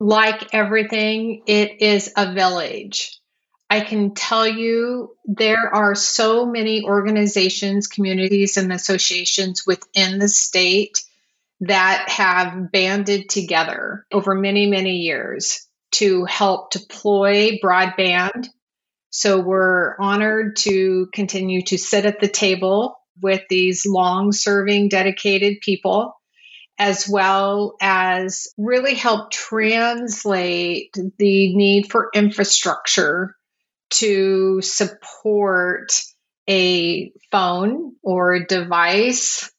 like everything, it is a village. I can tell you there are so many organizations, communities, and associations within the state that have banded together over many, many years to help deploy broadband. So we're honored to continue to sit at the table with these long serving, dedicated people, as well as really help translate the need for infrastructure to support a phone or device.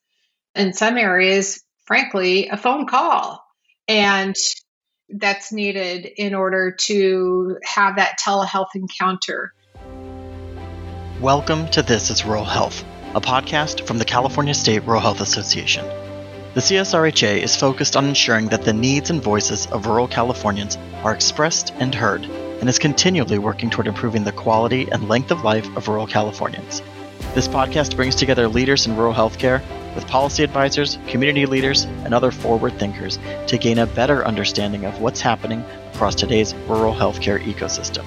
In some areas, frankly, a phone call. And that's needed in order to have that telehealth encounter. Welcome to This is Rural Health, a podcast from the California State Rural Health Association. The CSRHA is focused on ensuring that the needs and voices of rural Californians are expressed and heard, and is continually working toward improving the quality and length of life of rural Californians. This podcast brings together leaders in rural healthcare with policy advisors, community leaders, and other forward thinkers to gain a better understanding of what's happening across today's rural healthcare ecosystem.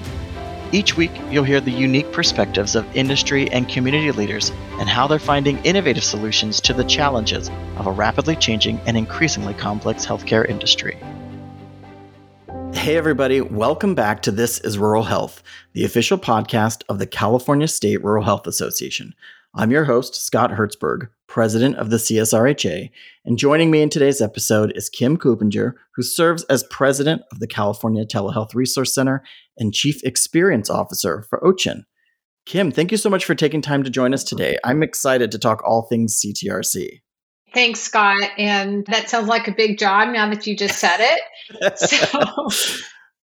Each week, you'll hear the unique perspectives of industry and community leaders and how they're finding innovative solutions to the challenges of a rapidly changing and increasingly complex healthcare industry. Hey, everybody, welcome back to This is Rural Health, the official podcast of the California State Rural Health Association. I'm your host, Scott Hertzberg, president of the CSRHA, and joining me in today's episode is Kim Klupenger, who serves as president of the California Telehealth Resource Center and chief experience officer for OCHIN. Kim, thank you so much for taking time to join us today. I'm excited to talk all things CTRC. Thanks, Scott. And that sounds like a big job now that you just said it. so,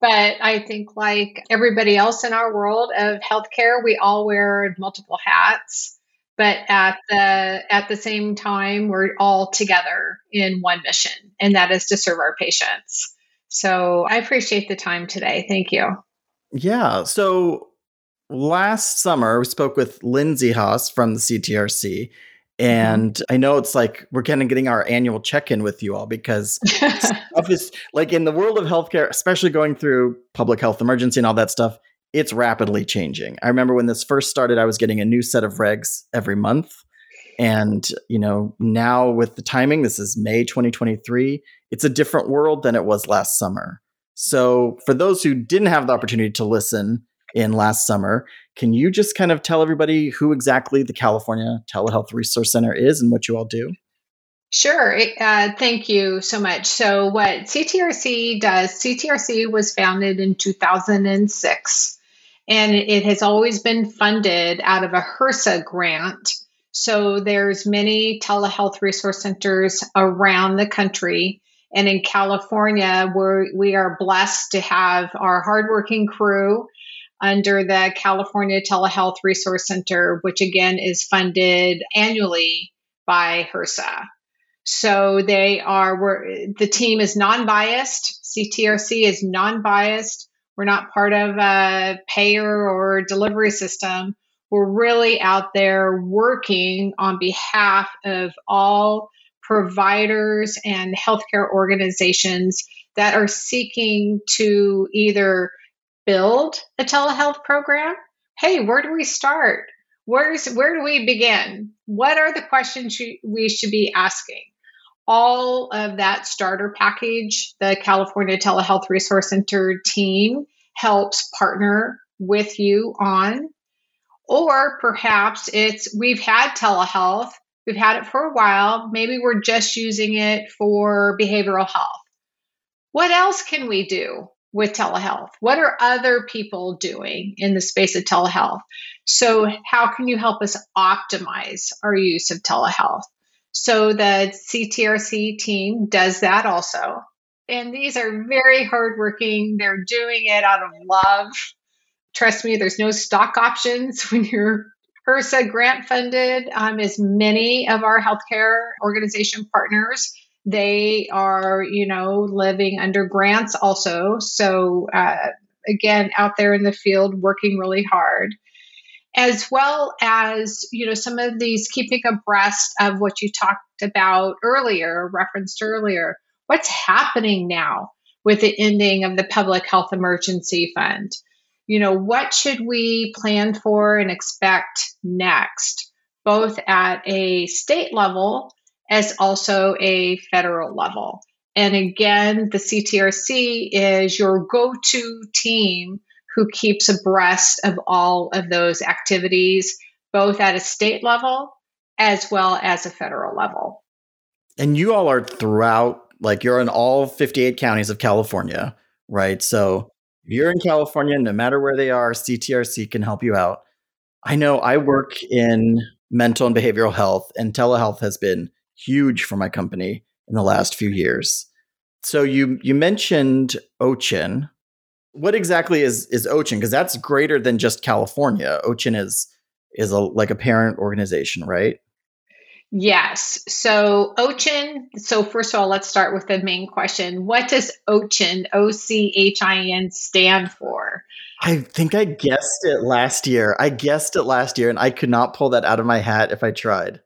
but I think, like everybody else in our world of healthcare, we all wear multiple hats but at the at the same time we're all together in one mission and that is to serve our patients so i appreciate the time today thank you yeah so last summer we spoke with lindsay haas from the ctrc mm-hmm. and. I know it's like we're kind of getting our annual check in with you all because stuff is like in the world of healthcare, especially going through public health emergency and all that stuff, it's rapidly changing. I remember when this first started, I was getting a new set of regs every month. And, you know, now with the timing, this is May 2023, it's a different world than it was last summer. So, for those who didn't have the opportunity to listen in last summer, can you just kind of tell everybody who exactly the California Telehealth Resource Center is and what you all do? Sure. Uh, thank you so much. So, what CTRC does, CTRC was founded in 2006 and it has always been funded out of a HRSA grant. So there's many telehealth resource centers around the country. And in California, we're, we are blessed to have our hardworking crew under the California Telehealth Resource Center, which again is funded annually by HRSA. So they are, the team is non biased. CTRC is non biased. We're not part of a payer or delivery system. We're really out there working on behalf of all providers and healthcare organizations that are seeking to either build a telehealth program. Hey, where do we start? Where's where do we begin? What are the questions we should be asking? All of that starter package, the California Telehealth Resource Center team helps partner with you on. Or perhaps it's we've had telehealth, we've had it for a while, maybe we're just using it for behavioral health. What else can we do with telehealth? What are other people doing in the space of telehealth? So, how can you help us optimize our use of telehealth? So the CTRC team does that also. And these are very hardworking. They're doing it out of love. Trust me, there's no stock options when you're HRSA grant funded, um, as many of our healthcare organization partners. They are, you know, living under grants also. So, uh, again, out there in the field working really hard as well as you know some of these keeping abreast of what you talked about earlier referenced earlier what's happening now with the ending of the public health emergency fund. You know, what should we plan for and expect next, both at a state level as also a federal level? And again, the CTRC is your go to team who keeps abreast of all of those activities, both at a state level as well as a federal level. And you all are throughout, like you're in all 58 counties of California, right? So if you're in California, no matter where they are, CTRC can help you out. I know I work in mental and behavioral health, and telehealth has been huge for my company in the last few years. So you you mentioned OCHIN. What exactly is is OCHIN? Because that's greater than just California. OCHIN is is a like a parent organization, right? Yes. So OCHIN, so first of all, let's start with the main question. What does OCHIN, O C H I N, stand for? I think I guessed it last year. I guessed it last year and I could not pull that out of my hat if I tried.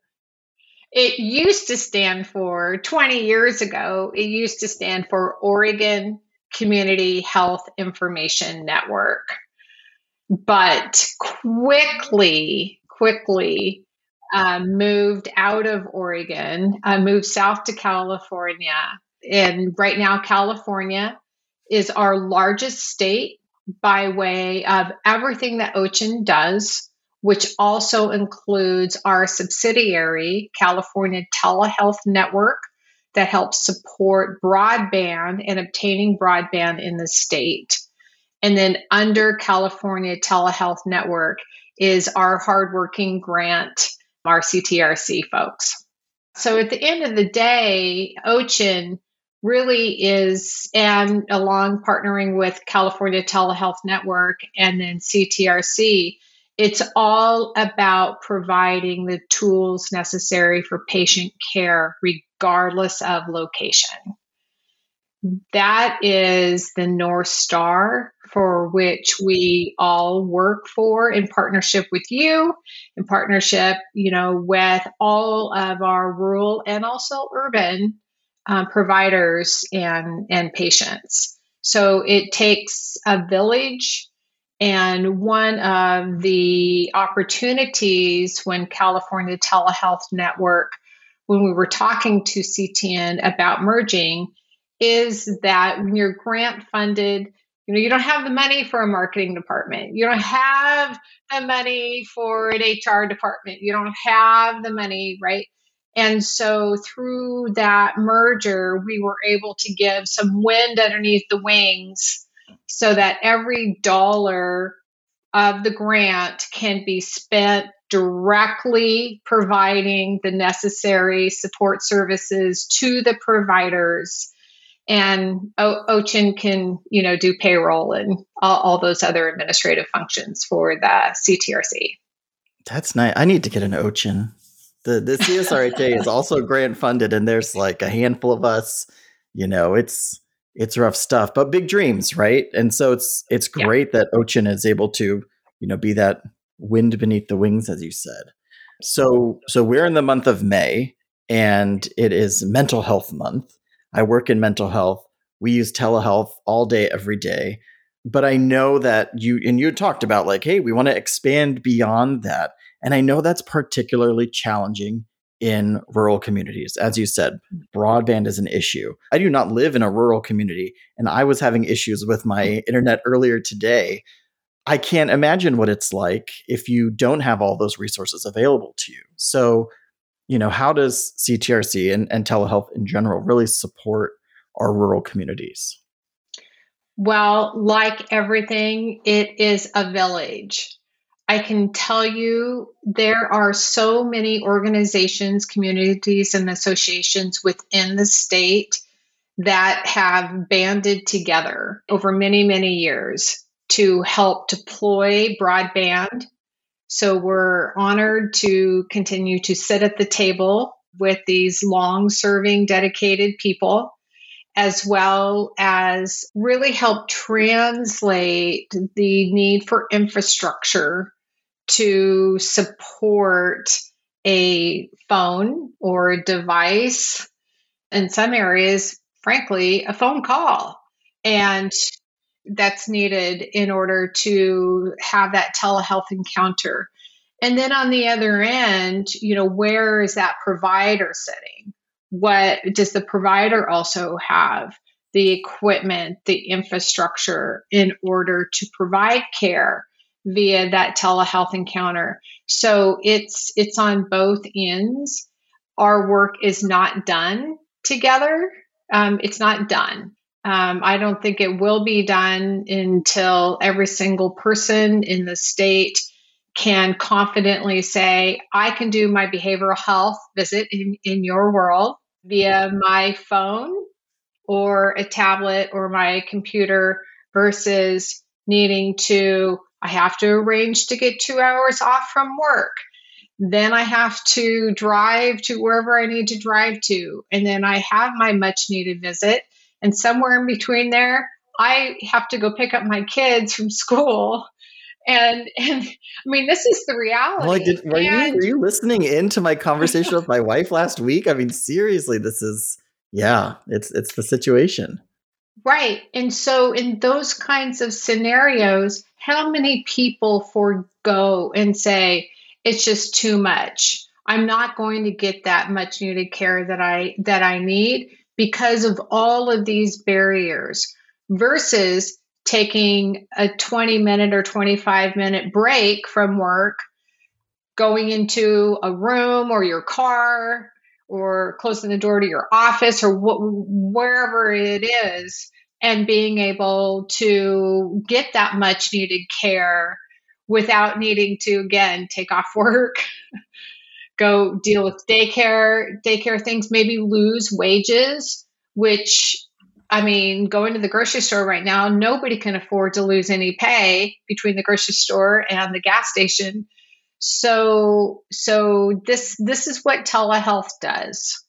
It used to stand for 20 years ago, it used to stand for Oregon Community Health Information Network. But quickly, quickly, uh, moved out of Oregon, uh, moved south to California. And right now, California is our largest state by way of everything that OCHIN does, which also includes our subsidiary, California Telehealth Network, that helps support broadband and obtaining broadband in the state. And then under California Telehealth Network is our hardworking grant our CTRC folks. So at the end of the day, OCHIN really is, and along partnering with California Telehealth Network and then CTRC, it's all about providing the tools necessary for patient care, regardless of location. That is the North Star for which we all work for in partnership with you, in partnership, you know, with all of our rural and also urban um, providers and and patients. So it takes a village. And one of the opportunities when California Telehealth Network, when we were talking to CTN about merging, is that when you're grant funded, you know, you don't have the money for a marketing department. You don't have the money for an HR department. You don't have the money, right? And so through that merger, we were able to give some wind underneath the wings so that every dollar of the grant can be spent directly providing the necessary support services to the providers and o- OCHIN can, you know, do payroll and all, all, those other administrative functions for the CTRC. That's nice. I need to get an OCHIN. The the CSRHA is also grant funded, and there's like a handful of us. You know, it's it's rough stuff, but big dreams, right? And so it's it's great yeah. that OCHIN is able to, you know, be that wind beneath the wings, as you said. So so we're in the month of May, and it is Mental Health Month. I work in mental health. We use telehealth all day, every day. But I know that you, and you talked about like, hey, we want to expand beyond that. And I know that's particularly challenging in rural communities. As you said, broadband is an issue. I do not live in a rural community, and I was having issues with my mm. internet earlier today. I can't imagine what it's like if you don't have all those resources available to you. So, you know, how does CTRC and, and telehealth in general really support our rural communities? Well, like everything, it is a village. I can tell you there are so many organizations, communities, and associations within the state that have banded together over many, many years to help deploy broadband. So we're honored to continue to sit at the table with these long serving, dedicated people, as well as really help translate the need for infrastructure to support a phone or a device. In some areas, frankly, a phone call and that's needed in order to have that telehealth encounter. And then on the other end, you know, where is that provider sitting? What does the provider also have? The equipment, the infrastructure in order to provide care via that telehealth encounter. So it's it's on both ends. Our work is not done together. Um, it's not done. Um, I don't think it will be done until every single person in the state can confidently say, I can do my behavioral health visit in, in your world via my phone or a tablet or my computer versus needing to, I have to arrange to get two hours off from work. Then I have to drive to wherever I need to drive to. And then I have my much needed visit. And somewhere in between there, I have to go pick up my kids from school. And and I mean, this is the reality. Like, did, were, and, you, were you listening into my conversation with my wife last week? I mean, seriously, this is yeah, it's it's the situation. Right. And so in those kinds of scenarios, how many people forego and say, it's just too much. I'm not going to get that much needed care that I that I need because of all of these barriers versus taking a 20 minute or 25 minute break from work going into a room or your car or closing the door to your office or wh- wherever it is and being able to get that much needed care without needing to again take off work go deal with daycare daycare things maybe lose wages which i mean going to the grocery store right now nobody can afford to lose any pay between the grocery store and the gas station so so this this is what telehealth does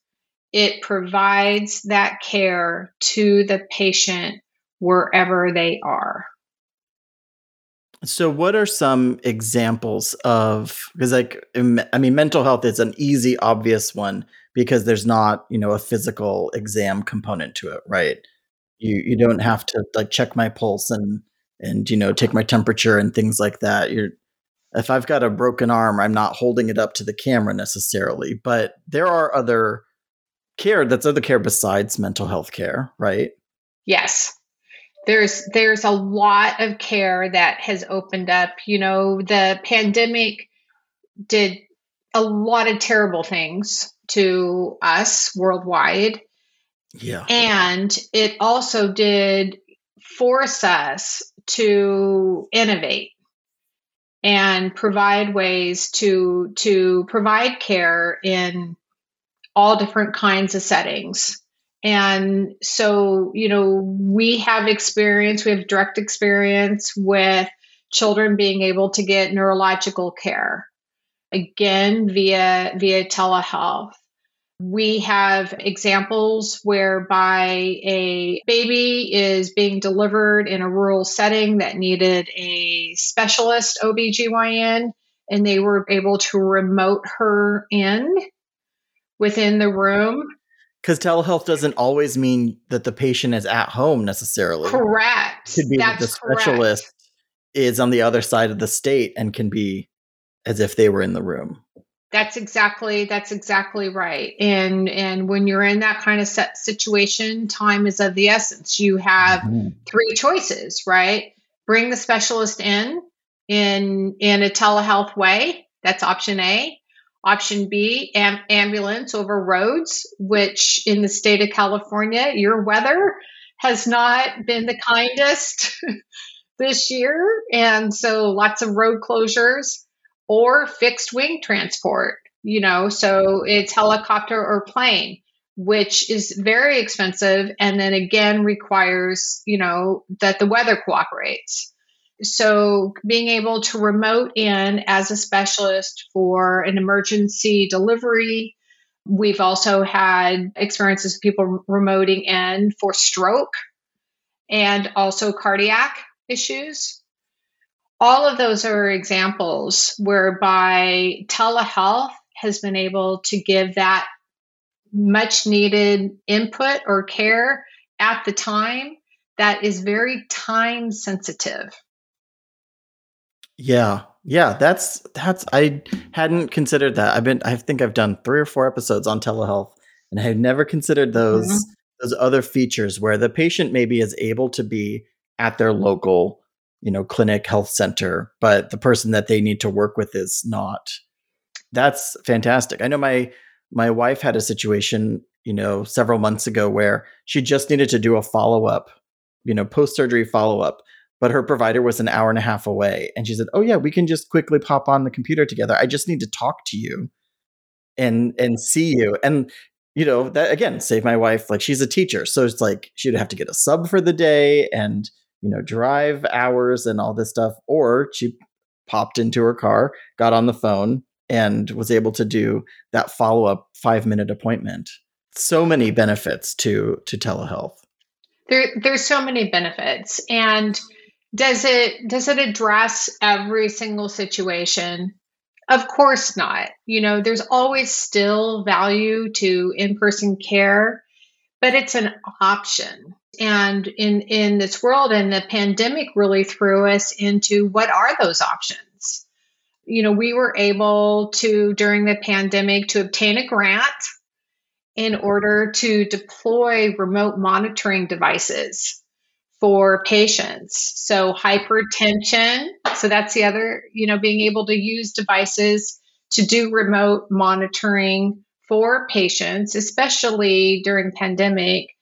it provides that care to the patient wherever they are so, what are some examples of because, like, I mean, mental health is an easy, obvious one because there's not, you know, a physical exam component to it, right? You you don't have to like check my pulse and and you know take my temperature and things like that. You're if I've got a broken arm, I'm not holding it up to the camera necessarily, but there are other care that's other care besides mental health care, right? Yes. There's there's a lot of care that has opened up you know the pandemic did a lot of terrible things to us worldwide. Yeah. And it also did force us to innovate and provide ways to to provide care in all different kinds of settings and so, you know, we have experience, we have direct experience with children being able to get neurological care again via via telehealth. We have examples whereby a baby is being delivered in a rural setting that needed a specialist OBGYN and they were able to remote her in within the room because telehealth doesn't always mean that the patient is at home necessarily. Correct. Could be That's that the specialist correct. is on the other side of the state and can be as if they were in the room. That's exactly that's exactly right. And and when you're in that kind of set situation, time is of the essence. You have mm-hmm. three choices, right? Bring the specialist in in in a telehealth way. That's option A. Option B, am- ambulance over roads, which in the state of California, your weather has not been the kindest this year. And so lots of road closures or fixed wing transport, you know, so it's helicopter or plane, which is very expensive and then again requires, you know, that the weather cooperates. So, being able to remote in as a specialist for an emergency delivery. We've also had experiences of people remoting in for stroke and also cardiac issues. All of those are examples whereby telehealth has been able to give that much needed input or care at the time that is very time sensitive. Yeah. Yeah, that's that's I hadn't considered that. I've been I think I've done 3 or 4 episodes on telehealth and I have never considered those mm-hmm. those other features where the patient maybe is able to be at their local, you know, clinic health center, but the person that they need to work with is not. That's fantastic. I know my my wife had a situation, you know, several months ago where she just needed to do a follow-up, you know, post-surgery follow-up but her provider was an hour and a half away. And she said, Oh, yeah, we can just quickly pop on the computer together. I just need to talk to you and and see you. And you know, that again, save my wife, like she's a teacher. So it's like she'd have to get a sub for the day and, you know, drive hours and all this stuff. Or she popped into her car, got on the phone, and was able to do that follow-up five minute appointment. So many benefits to to telehealth. There, there's so many benefits. And does it does it address every single situation? Of course not. You know, there's always still value to in-person care, but it's an option. And in in this world and the pandemic really threw us into what are those options? You know, we were able to during the pandemic to obtain a grant in order to deploy remote monitoring devices for patients. So hypertension, so that's the other, you know, being able to use devices to do remote monitoring for patients, especially during pandemic,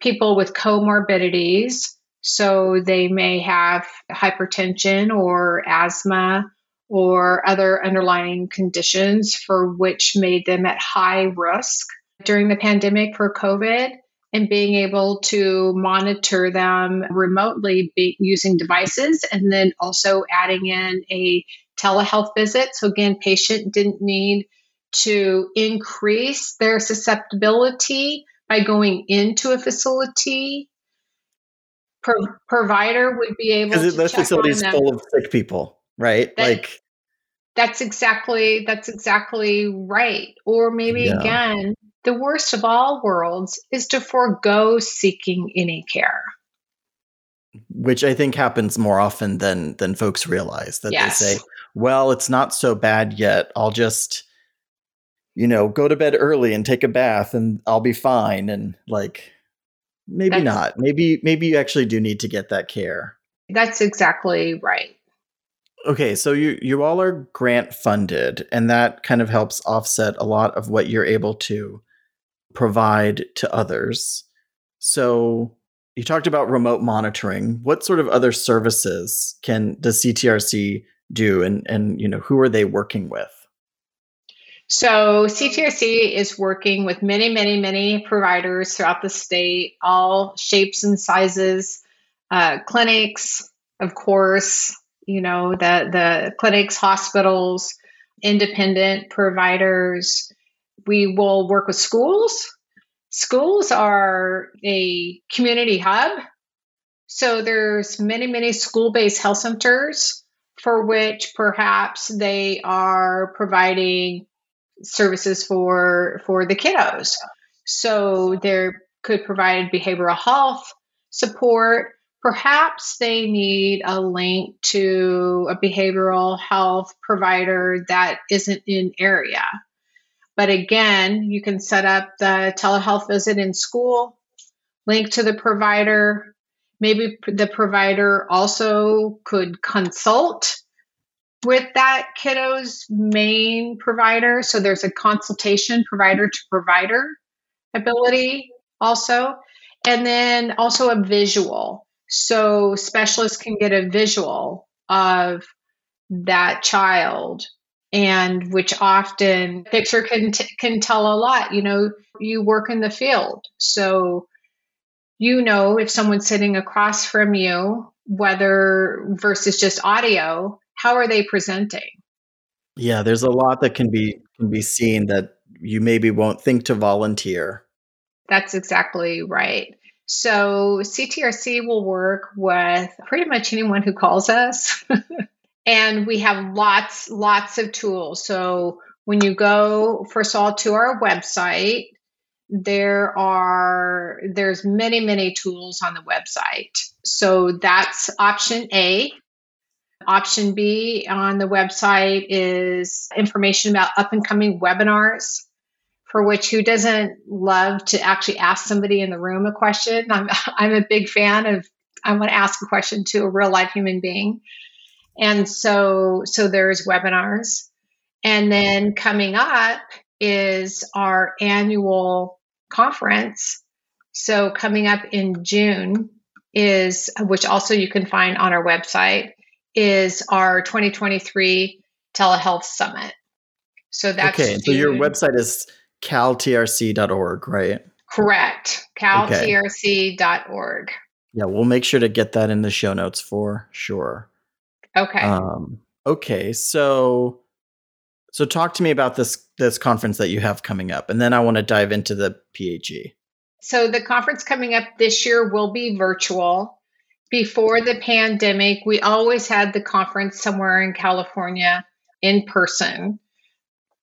people with comorbidities. So they may have hypertension or asthma or other underlying conditions for which made them at high risk during the pandemic for COVID and being able to monitor them remotely using devices and then also adding in a telehealth visit. So again, patient didn't need to increase their susceptibility by going into a facility. Pro- provider would be able because those facilities full of sick people, right? That, like that's exactly that's exactly right. Or maybe yeah. again, the worst of all worlds is to forego seeking any care. Which I think happens more often than than folks realize that yes. they say, "Well, it's not so bad yet. I'll just you know, go to bed early and take a bath and I'll be fine." And like maybe that's, not. Maybe maybe you actually do need to get that care. That's exactly right. Okay, so you you all are grant funded and that kind of helps offset a lot of what you're able to provide to others. So you talked about remote monitoring. What sort of other services can does CTRC do and and you know who are they working with? So CTRC is working with many, many, many providers throughout the state, all shapes and sizes, uh, clinics, of course, you know, the the clinics, hospitals, independent providers, we will work with schools. Schools are a community hub. So there's many, many school-based health centers for which perhaps they are providing services for for the kiddos. So they could provide behavioral health support. Perhaps they need a link to a behavioral health provider that isn't in area. But again, you can set up the telehealth visit in school, link to the provider. Maybe the provider also could consult with that kiddo's main provider. So there's a consultation provider to provider ability also. And then also a visual. So specialists can get a visual of that child and which often picture can t- can tell a lot you know you work in the field so you know if someone's sitting across from you whether versus just audio how are they presenting? Yeah there's a lot that can be can be seen that you maybe won't think to volunteer. That's exactly right. So ctrc will work with pretty much anyone who calls us. And we have lots, lots of tools. So when you go, first of all, to our website, there are there's many many tools on the website. So that's option a option b on the website is information about up and coming webinars for which who doesn't love to actually ask somebody in the room a question? I'm, I'm a big fan of i want to ask a question to a real life human being. And so so there's webinars. And then coming up is our annual conference. So coming up in June is, which also you can find on our website, is our 2023 telehealth summit. So that's okay. So your website is caltrc.org, right? Correct. caltrc.org. Yeah, we'll make sure to get that in the show notes for sure. Okay. Um, okay. So so talk to me about this this conference that you have coming up, and then I want to dive into the PHE. So the conference coming up this year will be virtual. Before the pandemic, we always had the conference somewhere in California in person,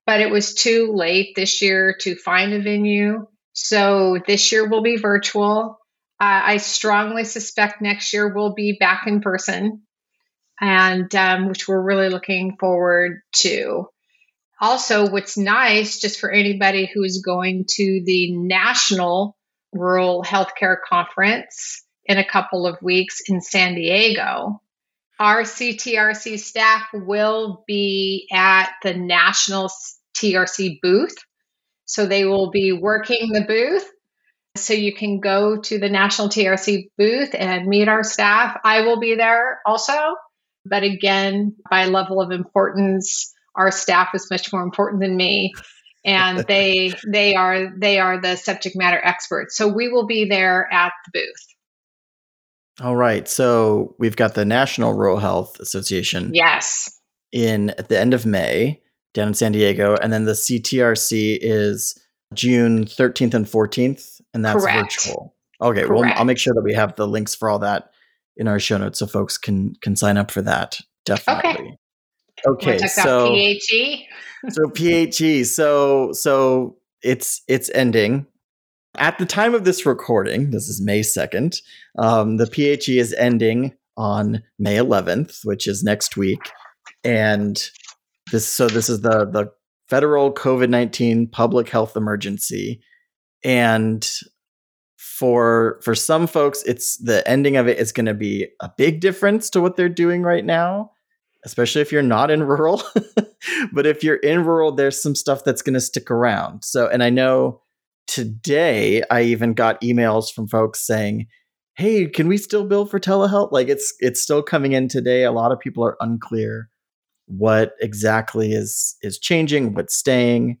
but it was too late this year to find a venue. So this year will be virtual. Uh, I strongly suspect next year we'll be back in person, and um, which we're really looking forward to also, what's nice, just for anybody who is going to the National Rural Healthcare Conference in a couple of weeks in San Diego, our CTRC staff will be at the National TRC booth. So they will be working the booth. So you can go to the National TRC booth and meet our staff. I will be there also. But again, by level of importance, our staff is much more important than me and they they are they are the subject matter experts so we will be there at the booth all right so we've got the national rural health association yes in at the end of may down in san diego and then the ctrc is june 13th and 14th and that's Correct. virtual okay Correct. well i'll make sure that we have the links for all that in our show notes so folks can can sign up for that definitely okay. Okay, so PHE. so PHE. So so it's it's ending. At the time of this recording, this is May second. Um, the PHE is ending on May 11th, which is next week, and this so this is the the federal COVID 19 public health emergency, and for for some folks, it's the ending of it is going to be a big difference to what they're doing right now especially if you're not in rural. but if you're in rural, there's some stuff that's going to stick around. So, and I know today I even got emails from folks saying, "Hey, can we still bill for telehealth?" Like it's it's still coming in today. A lot of people are unclear what exactly is is changing, what's staying.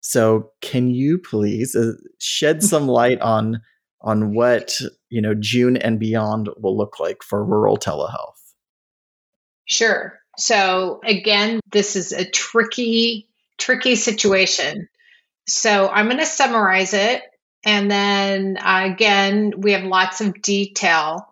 So, can you please uh, shed some light on on what, you know, June and beyond will look like for rural telehealth? Sure. So again, this is a tricky, tricky situation. So I'm going to summarize it. And then uh, again, we have lots of detail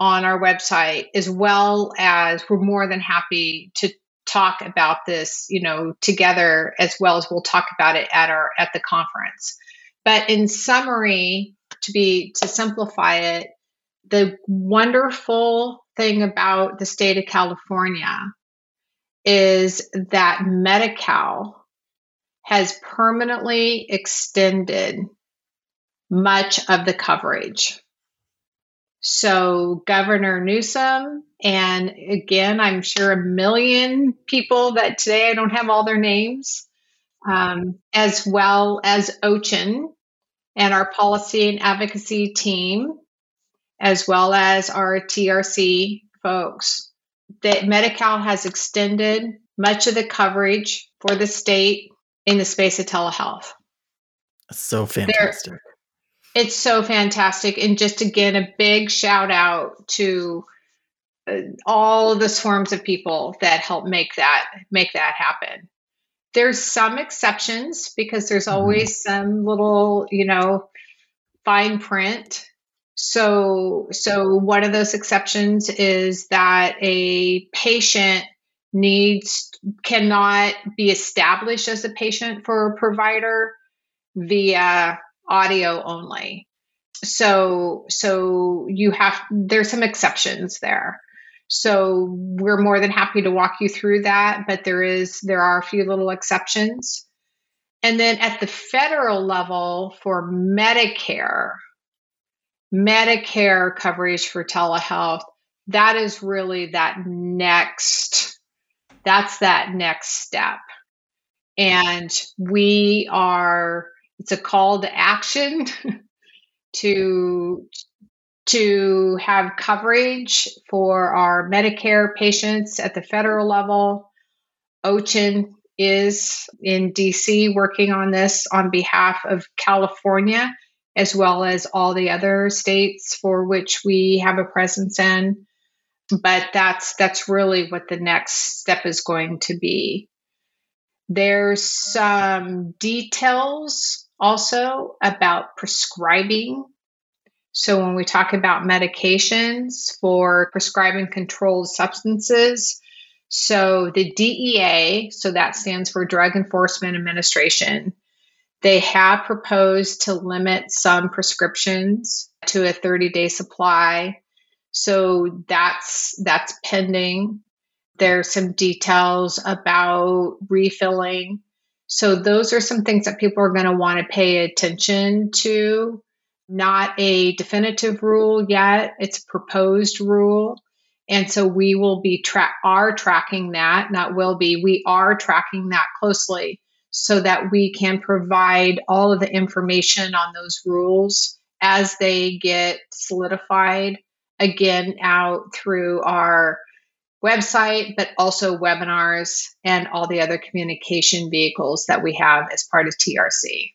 on our website, as well as we're more than happy to talk about this, you know, together, as well as we'll talk about it at our at the conference. But in summary, to be to simplify it, the wonderful thing about the state of California is that Medi Cal has permanently extended much of the coverage. So, Governor Newsom, and again, I'm sure a million people that today I don't have all their names, um, as well as OCHIN and our policy and advocacy team as well as our TRC folks. That Medi-Cal has extended much of the coverage for the state in the space of telehealth. So fantastic. They're, it's so fantastic. And just again, a big shout out to uh, all of the swarms of people that help make that make that happen. There's some exceptions because there's mm-hmm. always mm-hmm. some little, you know, fine print so, so one of those exceptions is that a patient needs cannot be established as a patient for a provider via audio only. So so you have there's some exceptions there. So we're more than happy to walk you through that, but there is there are a few little exceptions. And then at the federal level for Medicare, Medicare coverage for telehealth, that is really that next that's that next step. And we are it's a call to action to to have coverage for our Medicare patients at the federal level. OCHIN is in DC working on this on behalf of California as well as all the other states for which we have a presence in. But that's that's really what the next step is going to be. There's some details also about prescribing so, when we talk about medications for prescribing controlled substances, so the DEA, so that stands for Drug Enforcement Administration, they have proposed to limit some prescriptions to a 30 day supply. So that's that's pending. There's some details about refilling. So those are some things that people are going to want to pay attention to not a definitive rule yet. It's a proposed rule. And so we will be track are tracking that, not will be, we are tracking that closely so that we can provide all of the information on those rules as they get solidified again out through our website, but also webinars and all the other communication vehicles that we have as part of TRC.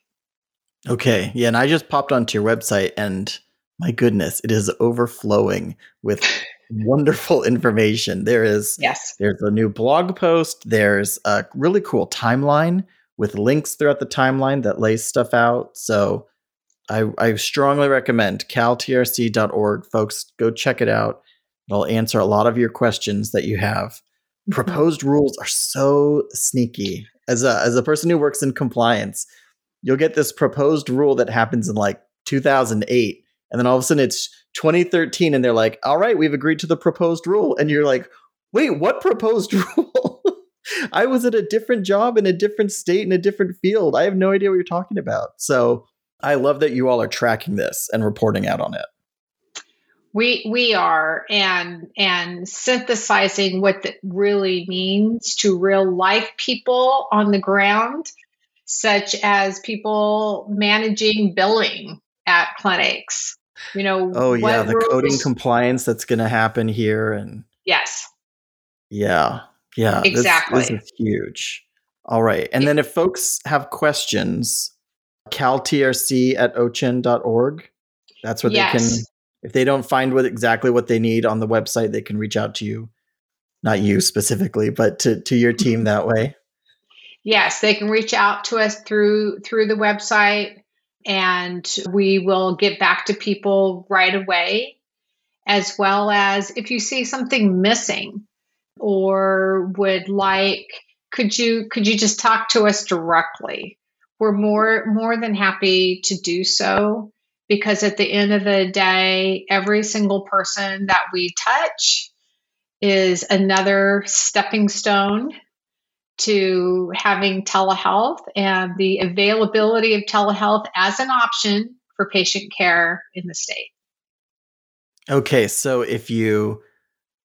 Okay. Yeah. And I just popped onto your website and my goodness, it is overflowing with wonderful information. There is yes. There's a new blog post. There's a really cool timeline with links throughout the timeline that lays stuff out. So I, I strongly recommend caltrc.org. Folks, go check it out. It'll answer a lot of your questions that you have. Proposed rules are so sneaky. As a as a person who works in compliance, you'll get this proposed rule that happens in like 2008 and then all of a sudden it's 2013 and they're like all right we've agreed to the proposed rule and you're like wait what proposed rule i was at a different job in a different state in a different field i have no idea what you're talking about so i love that you all are tracking this and reporting out on it we we are and and synthesizing what that really means to real life people on the ground such as people managing billing at clinics. You know, oh yeah, the rules? coding compliance that's going to happen here, and yes, yeah, yeah, exactly. This, this is huge. All right, and then if folks have questions, caltrc at ochin.org. That's where yes. they can. If they don't find what exactly what they need on the website, they can reach out to you. Not you specifically, but to to your team that way. Yes, they can reach out to us through through the website and we will get back to people right away as well as if you see something missing or would like could you could you just talk to us directly we're more more than happy to do so because at the end of the day every single person that we touch is another stepping stone to having telehealth and the availability of telehealth as an option for patient care in the state. Okay, so if you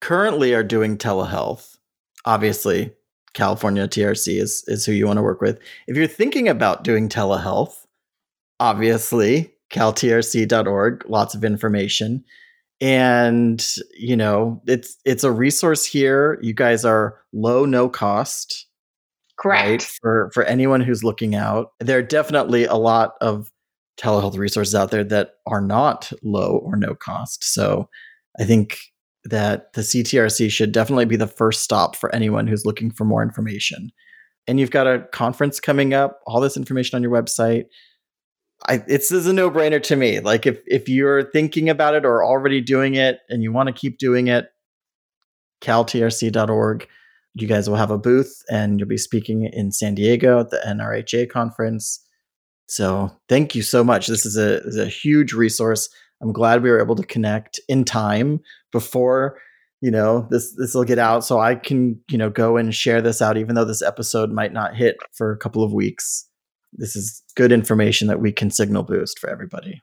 currently are doing telehealth, obviously California TRC is is who you want to work with. If you're thinking about doing telehealth, obviously caltrc.org, lots of information. And you know, it's it's a resource here. You guys are low no cost Correct. Right? For for anyone who's looking out, there are definitely a lot of telehealth resources out there that are not low or no cost. So I think that the CTRC should definitely be the first stop for anyone who's looking for more information. And you've got a conference coming up, all this information on your website. I, it's, a no brainer to me. Like if if you're thinking about it or already doing it and you want to keep doing it, caltrc.org you guys will have a booth and you'll be speaking in San Diego at the NRHA conference. So thank you so much. This is a, is a huge resource. I'm glad we were able to connect in time before you know this this will get out so i can you know go and share this out even though this episode might not hit for a couple of weeks. This is good information that we can signal boost for everybody.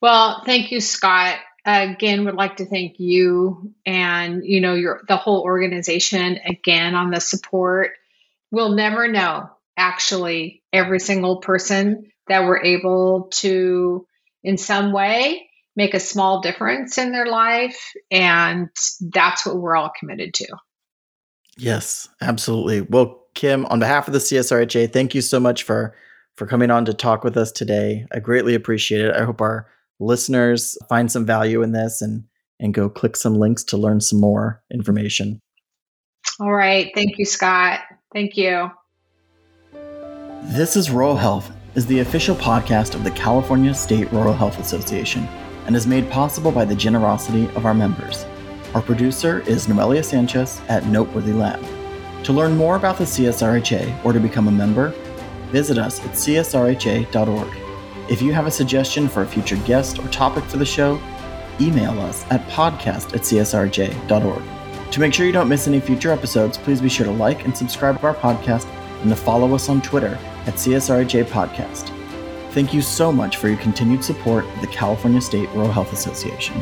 Well thank you scott. Again would like to thank you and you know your the whole organization again on the support. We'll never know actually every single person that we're able to in some way make a small difference in their life. And that's what we're all committed to. Yes, absolutely. Well, Kim, on behalf of the CSRHA, thank you so much for for coming on to talk with us today. I greatly appreciate it. I hope our listeners find some value in this and and go click some links to learn some more information. All right. Thank you, Scott. Thank you. This is Rural Health is the official podcast of the California State Rural Health Association and is made possible by the generosity of our members. Our producer is Noelia Sanchez at Noteworthy Lab. To learn more about the CSRHA or to become a member, visit us at csrha.org. If you have a suggestion for a future guest or topic for the show, email us at podcast at csrha.org. To make sure you don't miss any future episodes, please be sure to like and subscribe to our podcast and to follow us on Twitter at CSRHA Podcast. Thank you so much for your continued support of the California State Rural Health Association.